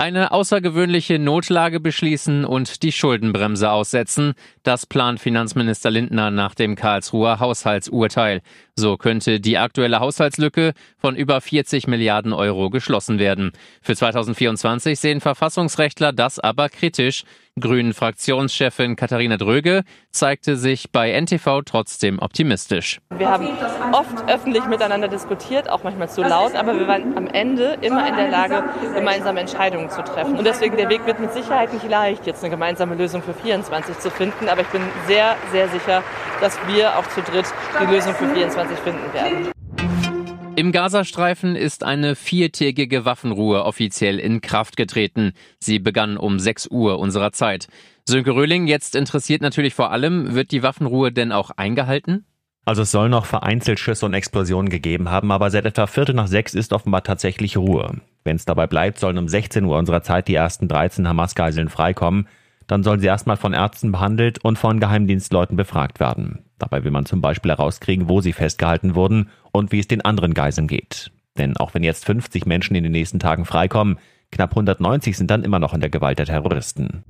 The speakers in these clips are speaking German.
Eine außergewöhnliche Notlage beschließen und die Schuldenbremse aussetzen, das plant Finanzminister Lindner nach dem Karlsruher Haushaltsurteil. So könnte die aktuelle Haushaltslücke von über 40 Milliarden Euro geschlossen werden. Für 2024 sehen Verfassungsrechtler das aber kritisch. Grünen Fraktionschefin Katharina Dröge zeigte sich bei NTV trotzdem optimistisch. Wir haben oft öffentlich miteinander diskutiert, auch manchmal zu laut, aber wir waren am Ende immer in der Lage, gemeinsame Entscheidungen zu treffen. Und deswegen der Weg wird mit Sicherheit nicht leicht, jetzt eine gemeinsame Lösung für 24 zu finden, aber ich bin sehr, sehr sicher, dass wir auch zu dritt die Lösung für 24 finden werden. Im Gazastreifen ist eine viertägige Waffenruhe offiziell in Kraft getreten. Sie begann um 6 Uhr unserer Zeit. Sönke Röhling, jetzt interessiert natürlich vor allem, wird die Waffenruhe denn auch eingehalten? Also es soll noch vereinzelt Schüsse und Explosionen gegeben haben, aber seit etwa Viertel nach sechs ist offenbar tatsächlich Ruhe. Wenn es dabei bleibt, sollen um 16 Uhr unserer Zeit die ersten 13 Hamas-Geiseln freikommen. Dann sollen sie erstmal von Ärzten behandelt und von Geheimdienstleuten befragt werden. Dabei will man zum Beispiel herauskriegen, wo sie festgehalten wurden und wie es den anderen Geiseln geht. Denn auch wenn jetzt 50 Menschen in den nächsten Tagen freikommen, knapp 190 sind dann immer noch in der Gewalt der Terroristen.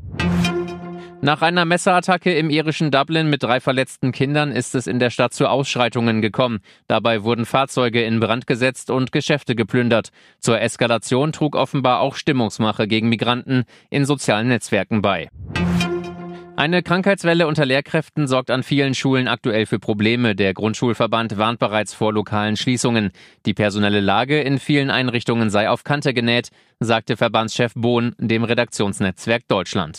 Nach einer Messerattacke im irischen Dublin mit drei verletzten Kindern ist es in der Stadt zu Ausschreitungen gekommen. Dabei wurden Fahrzeuge in Brand gesetzt und Geschäfte geplündert. Zur Eskalation trug offenbar auch Stimmungsmache gegen Migranten in sozialen Netzwerken bei. Eine Krankheitswelle unter Lehrkräften sorgt an vielen Schulen aktuell für Probleme. Der Grundschulverband warnt bereits vor lokalen Schließungen. Die personelle Lage in vielen Einrichtungen sei auf Kante genäht, sagte Verbandschef Bohn dem Redaktionsnetzwerk Deutschland.